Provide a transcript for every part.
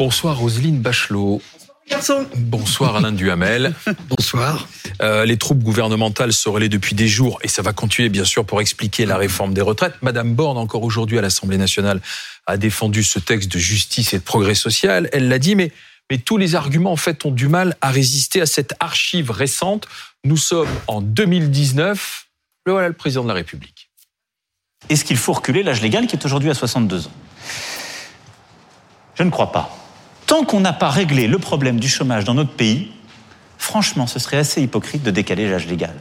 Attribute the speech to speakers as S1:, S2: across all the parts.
S1: Bonsoir Roselyne Bachelot. Bonsoir Alain Duhamel.
S2: Bonsoir.
S1: Euh, les troupes gouvernementales se relaient depuis des jours et ça va continuer bien sûr pour expliquer la réforme des retraites. Madame Borne, encore aujourd'hui à l'Assemblée nationale, a défendu ce texte de justice et de progrès social. Elle l'a dit, mais, mais tous les arguments en fait ont du mal à résister à cette archive récente. Nous sommes en 2019. Le voilà le président de la République.
S3: Est-ce qu'il faut reculer l'âge légal qui est aujourd'hui à 62 ans? Je ne crois pas. Tant qu'on n'a pas réglé le problème du chômage dans notre pays, franchement, ce serait assez hypocrite de décaler l'âge légal.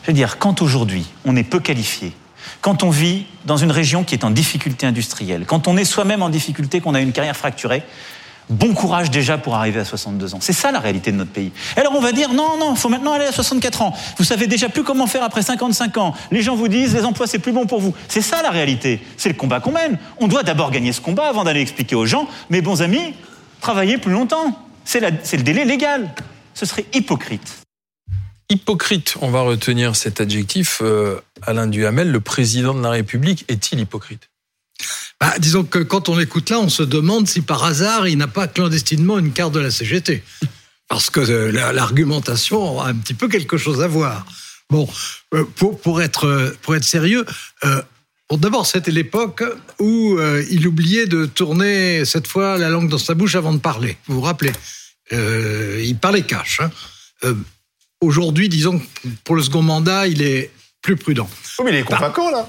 S3: Je veux dire, quand aujourd'hui on est peu qualifié, quand on vit dans une région qui est en difficulté industrielle, quand on est soi-même en difficulté, qu'on a une carrière fracturée, bon courage déjà pour arriver à 62 ans. C'est ça la réalité de notre pays. Alors on va dire non, non, il faut maintenant aller à 64 ans. Vous savez déjà plus comment faire après 55 ans. Les gens vous disent les emplois c'est plus bon pour vous. C'est ça la réalité. C'est le combat qu'on mène. On doit d'abord gagner ce combat avant d'aller expliquer aux gens, mes bons amis, travailler plus longtemps. C'est le délai légal. Ce serait hypocrite.
S1: Hypocrite, on va retenir cet adjectif. Euh, Alain Duhamel, le président de la République, est-il hypocrite?
S2: Bah, Disons que quand on écoute là, on se demande si par hasard il n'a pas clandestinement une carte de la CGT. Parce que euh, l'argumentation a un petit peu quelque chose à voir. Bon, euh, pour, pour, être, pour être sérieux, D'abord, c'était l'époque où euh, il oubliait de tourner cette fois la langue dans sa bouche avant de parler. Vous vous rappelez? Euh, Il parlait cash. Hein. Euh, aujourd'hui, disons pour le second mandat, il est plus prudent.
S4: Oui, mais il est convaincant, là.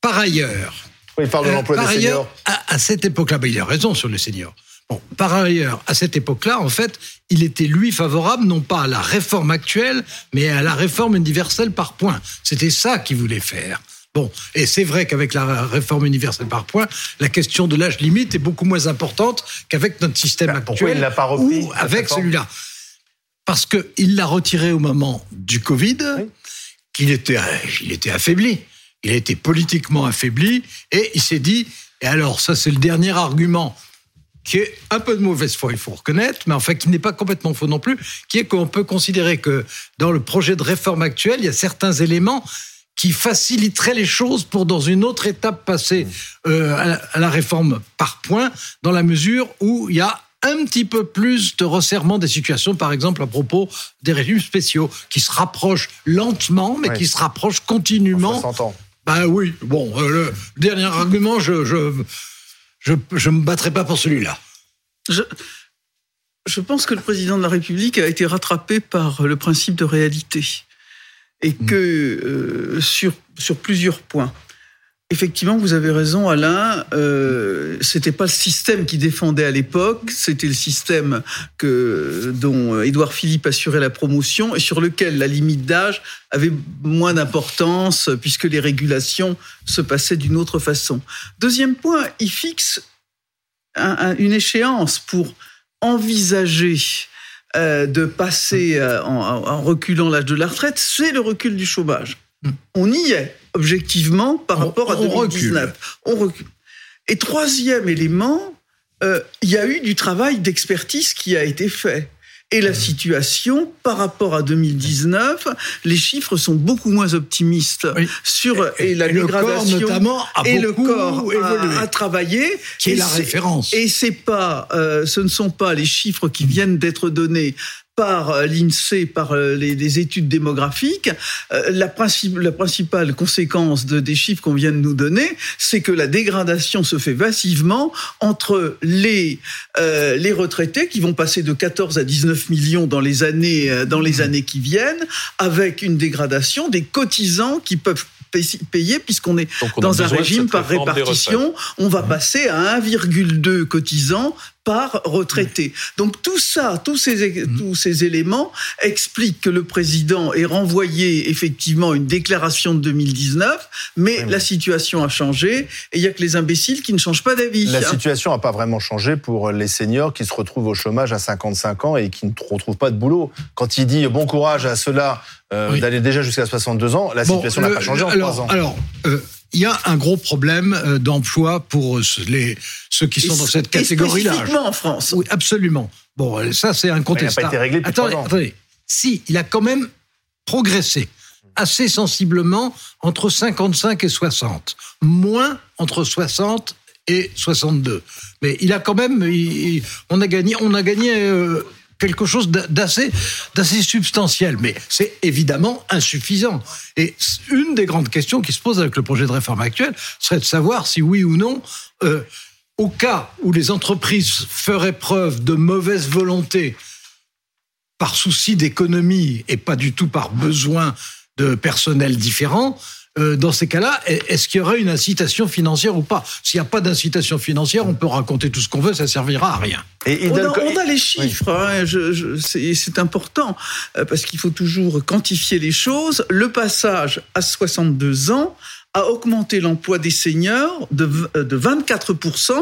S2: Par ailleurs.
S4: il parle de l'emploi des seniors.
S2: À, cette époque-là, ben, il a raison sur les seniors. Bon, par ailleurs, à cette époque-là, en fait, il était lui favorable non pas à la réforme actuelle, mais à la réforme universelle par points. C'était ça qu'il voulait faire. Bon, et c'est vrai qu'avec la réforme universelle par points, la question de l'âge limite est beaucoup moins importante qu'avec notre système bah, actuel.
S4: il l'a pas repris
S2: ou avec celui-là Parce qu'il l'a retiré au moment du Covid, qu'il était, il était affaibli. Il a été politiquement affaibli et il s'est dit, et alors ça c'est le dernier argument qui est un peu de mauvaise foi, il faut reconnaître, mais en fait qui n'est pas complètement faux non plus, qui est qu'on peut considérer que dans le projet de réforme actuel, il y a certains éléments qui faciliterait les choses pour, dans une autre étape, passer euh, à, la, réforme par points, dans la mesure où il y a un petit peu plus de resserrement des situations, par exemple à propos des régimes spéciaux, qui se rapprochent lentement, mais qui se rapprochent continuellement.
S4: 60 ans.
S2: Ben oui, bon, euh, le dernier argument, je je, je, je me battrai pas pour celui-là.
S5: Je, je pense que le président de la République a été rattrapé par le principe de réalité et mm. que euh, sur, sur plusieurs points. Effectivement, vous avez raison, Alain. Euh, c'était pas le système qui défendait à l'époque, c'était le système que dont Édouard Philippe assurait la promotion et sur lequel la limite d'âge avait moins d'importance puisque les régulations se passaient d'une autre façon. Deuxième point, il fixe une échéance pour envisager euh, de passer euh, en, reculant l'âge de la retraite, c'est le recul du chômage. Hmm. On y est, objectivement, par rapport à 2019. On recule. Et troisième élément, euh, il y a eu du travail d'expertise qui a été fait. Et la situation, par rapport à 2019, les chiffres sont beaucoup moins optimistes sur et, la dégradation,
S2: notamment a
S5: et le corps a, travaillé,
S2: qui est, la référence.
S5: Et c'est pas, euh, ce ne sont pas les chiffres qui viennent d'être donnés par euh, l'INSEE, par euh, les, études démographiques, euh, la, principale conséquence de, des chiffres qu'on vient de nous donner, c'est que la dégradation se fait massivement entre les, les retraités qui vont passer de 14 à 19 millions dans les années, dans les mmh. années qui viennent, avec une dégradation des cotisants qui peuvent payer puisqu'on est dans un régime par répartition. On va mmh. passer à 1,2 cotisants par retraité. Donc tout ça, tous ces, mmh. tous ces éléments expliquent que le président ait renvoyé effectivement une déclaration de 2019, mais la situation a changé et il n'y a que les imbéciles qui ne changent pas d'avis.
S4: La situation n'a pas vraiment changé pour les seniors qui se retrouvent au chômage à 55 ans et qui ne retrouvent pas de boulot. Quand il dit bon courage à ceux-là euh, d'aller déjà jusqu'à 62 ans, la situation n'a pas changé en
S2: alors,
S4: ans.
S2: Alors, euh, il y a un gros problème euh, d'emploi pour les, ceux qui sont dans cette catégorie-là.
S5: Spécifiquement en France.
S2: Oui, absolument. Bon, euh, ça, c'est incontestable.
S4: Il n'a pas été réglé depuis attendez, ans. attendez.
S2: Si, il a quand même progressé assez sensiblement entre 55 et 60. Moins entre 60 et 62. Mais il a quand même, on a gagné, on a gagné euh, quelque chose d'assez, substantiel. Mais c'est évidemment insuffisant. Et une des grandes questions qui se posent avec le projet de réforme actuel serait de savoir si oui ou non, euh, au cas où les entreprises feraient preuve de mauvaise volonté par souci d'économie et pas du tout par besoin de personnel différent, euh, dans ces cas-là, est-ce qu'il y aurait une incitation financière ou pas? S'il n'y a pas d'incitation financière, on peut raconter tout ce qu'on veut, ça servira à rien.
S5: Et, on, a, les chiffres, hein, c'est important, euh, parce qu'il faut toujours quantifier les choses. Le passage à 62 ans a augmenté l'emploi des seniors de, de 24%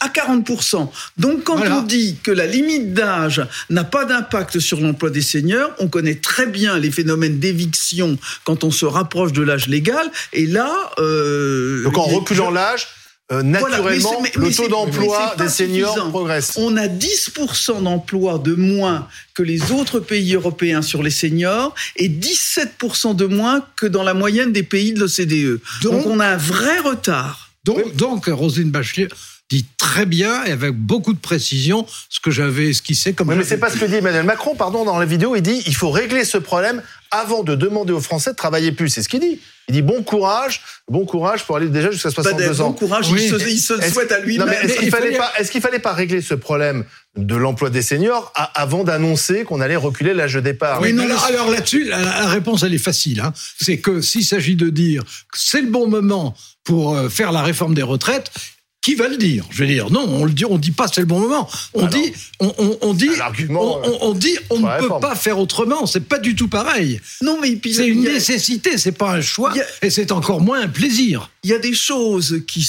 S5: à 40%. Donc quand on dit que la limite d'âge n'a pas d'impact sur l'emploi des seniors, on connaît très bien les phénomènes d'éviction quand on se rapproche de l'âge légal. Et là...
S4: Euh, Donc en reculant l'âge, euh, naturellement, le taux d'emploi des seniors progresse.
S5: On a 10% d'emploi de moins que les autres pays européens sur les seniors et 17% de moins que dans la moyenne des pays de l'OCDE. Donc, on a un vrai retard.
S2: Donc, donc Roselyne Bachelier, dit très bien et avec beaucoup de précision ce que j'avais esquissé comme.
S4: Oui, mais c'est pas ce que dit Emmanuel Macron, pardon, dans la vidéo. Il dit il faut régler ce problème avant de demander aux Français de travailler plus. C'est ce qu'il dit. Il dit bon courage, bon courage pour aller déjà jusqu'à 62 ans.
S5: Bon courage, il se, souhaite à lui-même.
S4: Est-ce qu'il fallait pas, est-ce qu'il fallait pas régler ce problème de l'emploi des seniors avant d'annoncer qu'on allait reculer l'âge de départ?
S2: Oui, non, alors, là-dessus, la, réponse elle est facile. Hein. C'est que s'il s'agit de dire que c'est le bon moment pour euh, faire la réforme des retraites, qui va le dire? Je veux dire, non, on le dit, on dit pas c'est le bon moment. On dit, on, on, on dit, on, on, dit, on ne peut pas faire autrement. C'est pas du tout pareil. Non, mais c'est une nécessité, c'est pas un choix, et c'est encore moins un plaisir.
S5: Il y a des choses qui,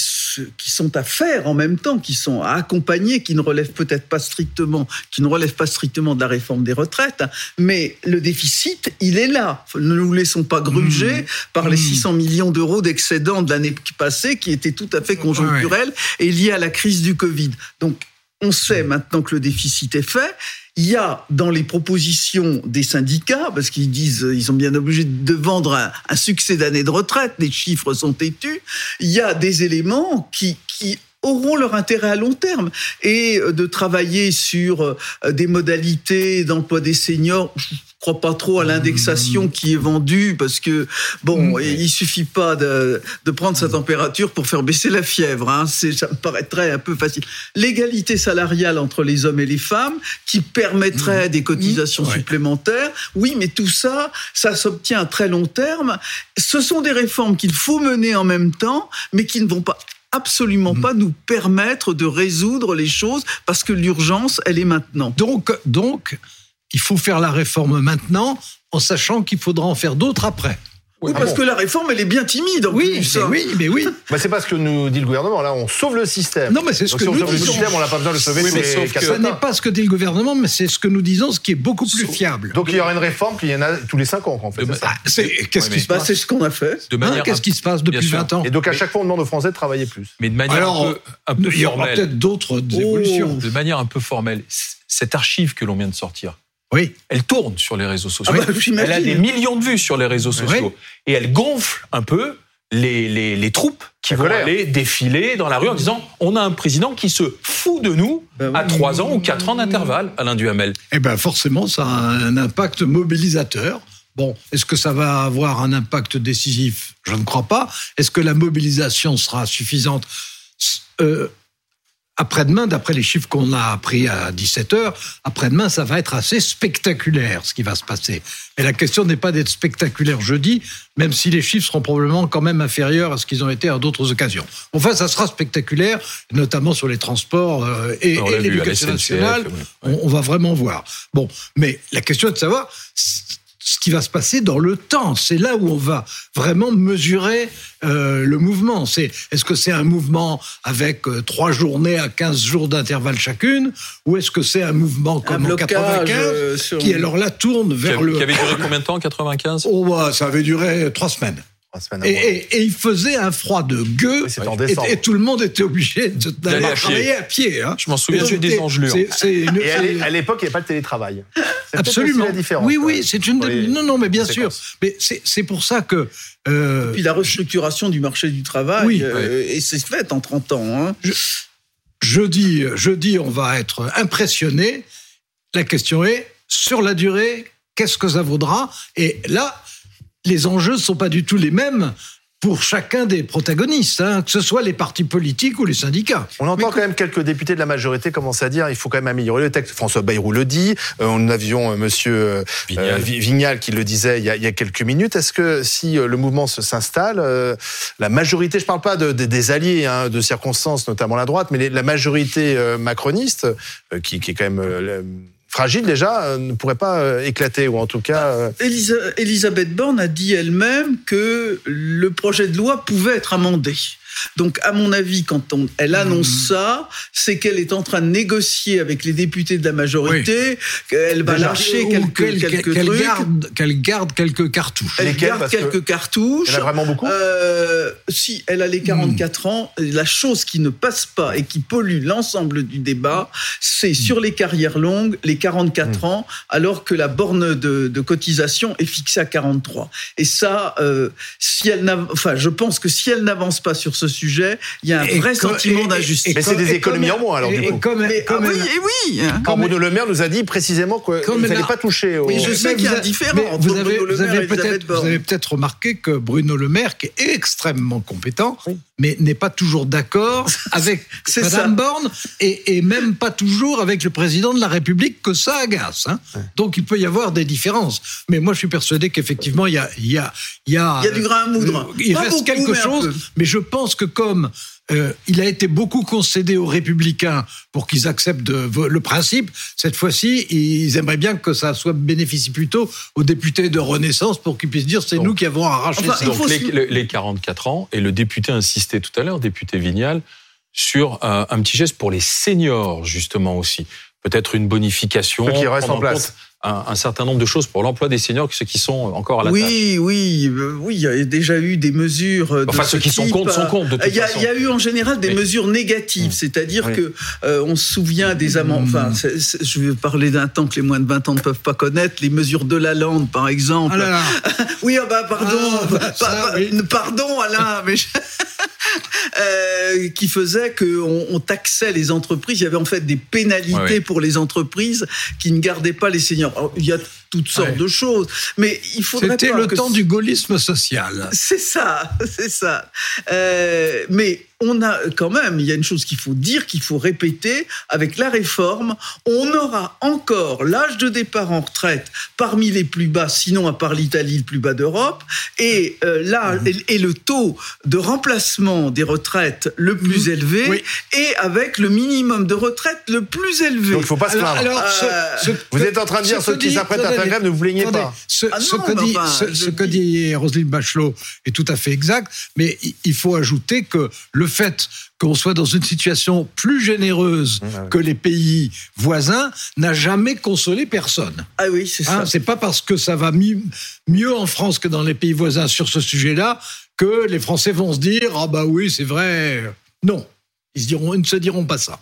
S5: qui sont à faire en même temps, qui sont à accompagner, qui ne relèvent peut-être pas strictement, qui ne relèvent pas strictement de la réforme des retraites, mais le déficit, il est là. Ne nous laissons pas gruger mmh. par les 600 mmh. millions d'euros d'excédent de l'année passée, qui étaient tout à fait conjoncturels est lié à la crise du Covid. Donc, on sait maintenant que le déficit est fait. Il y a dans les propositions des syndicats, parce qu'ils disent ils sont bien obligés de vendre un, succès d'année de retraite, les chiffres sont têtus, il y a des éléments qui, qui auront leur intérêt à long terme et de travailler sur euh, des modalités d'emploi des seniors crois pas trop à l'indexation qui est vendue parce que bon, mm. il suffit pas de, de, prendre sa température pour faire baisser la fièvre. Hein. C'est, ça me paraîtrait un peu facile. L'égalité salariale entre les hommes et les femmes qui permettrait mm. des cotisations supplémentaires. Oui, mais tout ça, ça s'obtient à très long terme. Ce sont des réformes qu'il faut mener en même temps, mais qui ne vont pas absolument pas nous permettre de résoudre les choses parce que l'urgence, elle est maintenant.
S2: Donc, donc, il faut faire la réforme maintenant en sachant qu'il faudra en faire d'autres après.
S5: Oui, parce que la réforme, elle est bien timide. En
S2: oui,
S5: plus,
S2: mais oui, mais oui.
S4: Bah, c'est pas ce que nous dit le gouvernement. Là, on sauve le système.
S2: Non, mais c'est ce que
S4: si on
S2: nous
S4: sauve
S2: disons.
S4: le système, on n'a pas besoin de le sauver. Oui, mais
S2: sauf que... Ce n'est pas ce que dit le gouvernement, mais c'est ce que nous disons, ce qui est beaucoup plus fiable.
S4: Donc il y aura une réforme, puis il y en a tous les 5 ans, en fait.
S2: Ah, qu'est-ce qui se passe
S5: C'est ce qu'on a fait.
S2: Hein, qu'est-ce qui se passe depuis 20 ans
S4: Et donc à chaque fois, on demande aux Français de travailler plus.
S1: Mais de manière un peu, formelle. Il y aura
S2: peut-être d'autres évolutions.
S1: De manière un peu formelle, cette archive que l'on vient de sortir,
S2: oui.
S1: Elle tourne sur les réseaux sociaux. Ah bah, elle a des millions de vues sur les réseaux sociaux. Et elle gonfle un peu les, les, les troupes qui vont aller défiler dans la rue en disant on a un président qui se fout de nous bah à 3 ans ou 4 ans d'intervalle, Alain Duhamel.
S2: Eh bien, forcément, ça a un impact mobilisateur. Bon, est-ce que ça va avoir un impact décisif? Je ne crois pas. Est-ce que la mobilisation sera suffisante? Euh, après-demain, d'après les chiffres qu'on a appris à 17h, après-demain, ça va être assez spectaculaire ce qui va se passer. Mais la question n'est pas d'être spectaculaire jeudi, même si les chiffres seront probablement quand même inférieurs à ce qu'ils ont été à d'autres occasions. Enfin, ça sera spectaculaire, notamment sur les transports euh, et, l'éducation nationale. On, on va vraiment voir. Bon, mais la question est de savoir ce qui va se passer dans le temps. C'est là où on va vraiment mesurer euh, le mouvement. C'est est-ce que c'est un mouvement avec euh, trois journées à 15 jours d'intervalle chacune, ou est-ce que c'est un mouvement comme en 95 euh, qui alors là tourne vers
S1: qui
S2: le
S1: qui avait duré combien de temps 95
S2: Oh bah, ça avait duré trois semaines. Et, il faisait un froid de gueux. et, tout le monde était obligé d'aller travailler à pied. Hein.
S1: Je m'en souviens, j'ai des engelures.
S4: et à l'époque, il n'y avait pas le télétravail.
S2: Absolument.
S4: La différence,
S2: oui, oui, c'est une. Non, non, mais bien sûr. Mais c'est pour ça que.
S5: Euh... Et puis la restructuration du marché du travail, oui, euh, et c'est fait en 30 ans. Hein.
S2: Je, dis, je dis, on va être impressionné. La question est, sur la durée, qu'est-ce que ça vaudra? Et là, les enjeux ne sont pas du tout les mêmes pour chacun des protagonistes, hein, que ce soit les partis politiques ou les syndicats.
S4: On entend quand même quelques députés de la majorité commencer à dire il faut quand même améliorer le texte. François Bayrou le dit, euh, nous avions euh, Monsieur euh, Vignal. qui le disait il y a, quelques minutes. Est-ce que si le mouvement s'installe, la majorité, je ne parle pas des alliés hein, de circonstances, notamment la droite, mais la majorité macroniste, qui, qui, est quand même fragile déjà euh, ne pourrait pas euh, éclater ou en tout cas. Euh,
S5: Elisabeth Borne a dit elle-même que le projet de loi pouvait être amendé. Donc, à mon avis, quand on, elle annonce mmh. ça, c'est qu'elle est en train de négocier avec les députés de la majorité, qu'elle va lâcher quelques, quelques
S2: trucs. Garde, qu'elle garde quelques cartouches.
S5: Elle garde quelques cartouches.
S4: Elle a vraiment beaucoup
S5: euh, Si, elle a les 44 mmh. ans. La chose qui ne passe pas et qui pollue l'ensemble du débat, c'est mmh. sur les carrières longues, les 44 ans, alors que la borne de, cotisation est fixée à 43. Et ça, euh, si elle enfin, je pense que si elle n'avance pas sur ce sujet, il y a un vrai sentiment d'injustice.
S4: Mais c'est des économies en moins, alors, du coup.
S5: Comme, mais, ah oui, oui.
S4: Quand Bruno Le Maire nous a dit précisément qu'il ne fallait pas toucher au...
S5: Mais je sais qu'il y a un différent entre vous avez, Bruno Le Maire et Elisabeth
S2: Borne. Vous avez peut-être remarqué que Bruno Le Maire, qui est extrêmement compétent, mais n'est pas toujours d'accord avec Madame Borne et, et, même pas toujours avec le président de la République, que ça agace. Hein. Donc il peut y avoir des différences. Mais moi, je suis persuadé qu'effectivement, il y a, il y a,
S5: il y a, y a du grain à moudre.
S2: Euh, il reste quelque chose, mais je pense que comme euh, il a été beaucoup concédé aux républicains pour qu'ils acceptent le principe. Cette fois-ci, ils aimeraient bien que ça soit bénéficie plutôt aux députés de Renaissance pour qu'ils puissent dire c'est nous qui avons arraché ça.
S1: Donc les, les, 44 ans, et le député insistait tout à l'heure, député Vignal, sur un, un petit geste pour les seniors, justement aussi. Peut-être une bonification.
S4: Ceux qui restent en place
S1: un, certain nombre de choses pour l'emploi des seniors, ceux qui sont encore à la
S5: oui,
S1: tâche.
S5: Oui, oui, euh, oui, il y a déjà eu des mesures. De
S1: enfin, ceux qui sont contre sont contre.
S5: Il, y a, il y a eu en général des mesures négatives, mmh. c'est-à-dire que euh, on se souvient des amendes. Enfin, mmh. je vais parler d'un temps que les moins de 20 ans ne peuvent pas connaître, les mesures de la lande, par exemple.
S2: Ah
S5: oui, ah bah, pardon, ah, pardon, Alain, mais. Euh, qui faisait qu'on on taxait les entreprises. Il y avait en fait des pénalités pour les entreprises qui ne gardaient pas les seniors. Il y toutes sortes de choses, mais il faudrait.
S2: C'était le temps du gaullisme social.
S5: C'est ça, c'est ça. Euh, mais on a quand même, il y a une chose qu'il faut dire, qu'il faut répéter, avec la réforme, on aura encore l'âge de départ en retraite parmi les plus bas, sinon à part l'Italie, le plus bas d'Europe, et euh, là, mhm. et, le taux de remplacement des retraites le plus mhm. élevé, et avec le minimum de retraite le plus élevé.
S4: Donc il ne faut pas se plaindre. Alors, euh, vous êtes en train de dire ceux qui s'apprêtent à faire grève, ne vous plaignez pas.
S2: Ce, ah que, dit, ce que dit Roselyne Bachelot est tout à fait exact, mais il faut ajouter que le fait qu'on soit dans une situation plus généreuse mmh, que les pays voisins n'a jamais consolé personne.
S5: Ah oui, c'est hein, ça.
S2: c'est pas parce que ça va mieux en France que dans les pays voisins sur ce sujet-là que les Français vont se dire ah bah oui c'est vrai. Non, ils, se diront, ils ne se diront pas ça.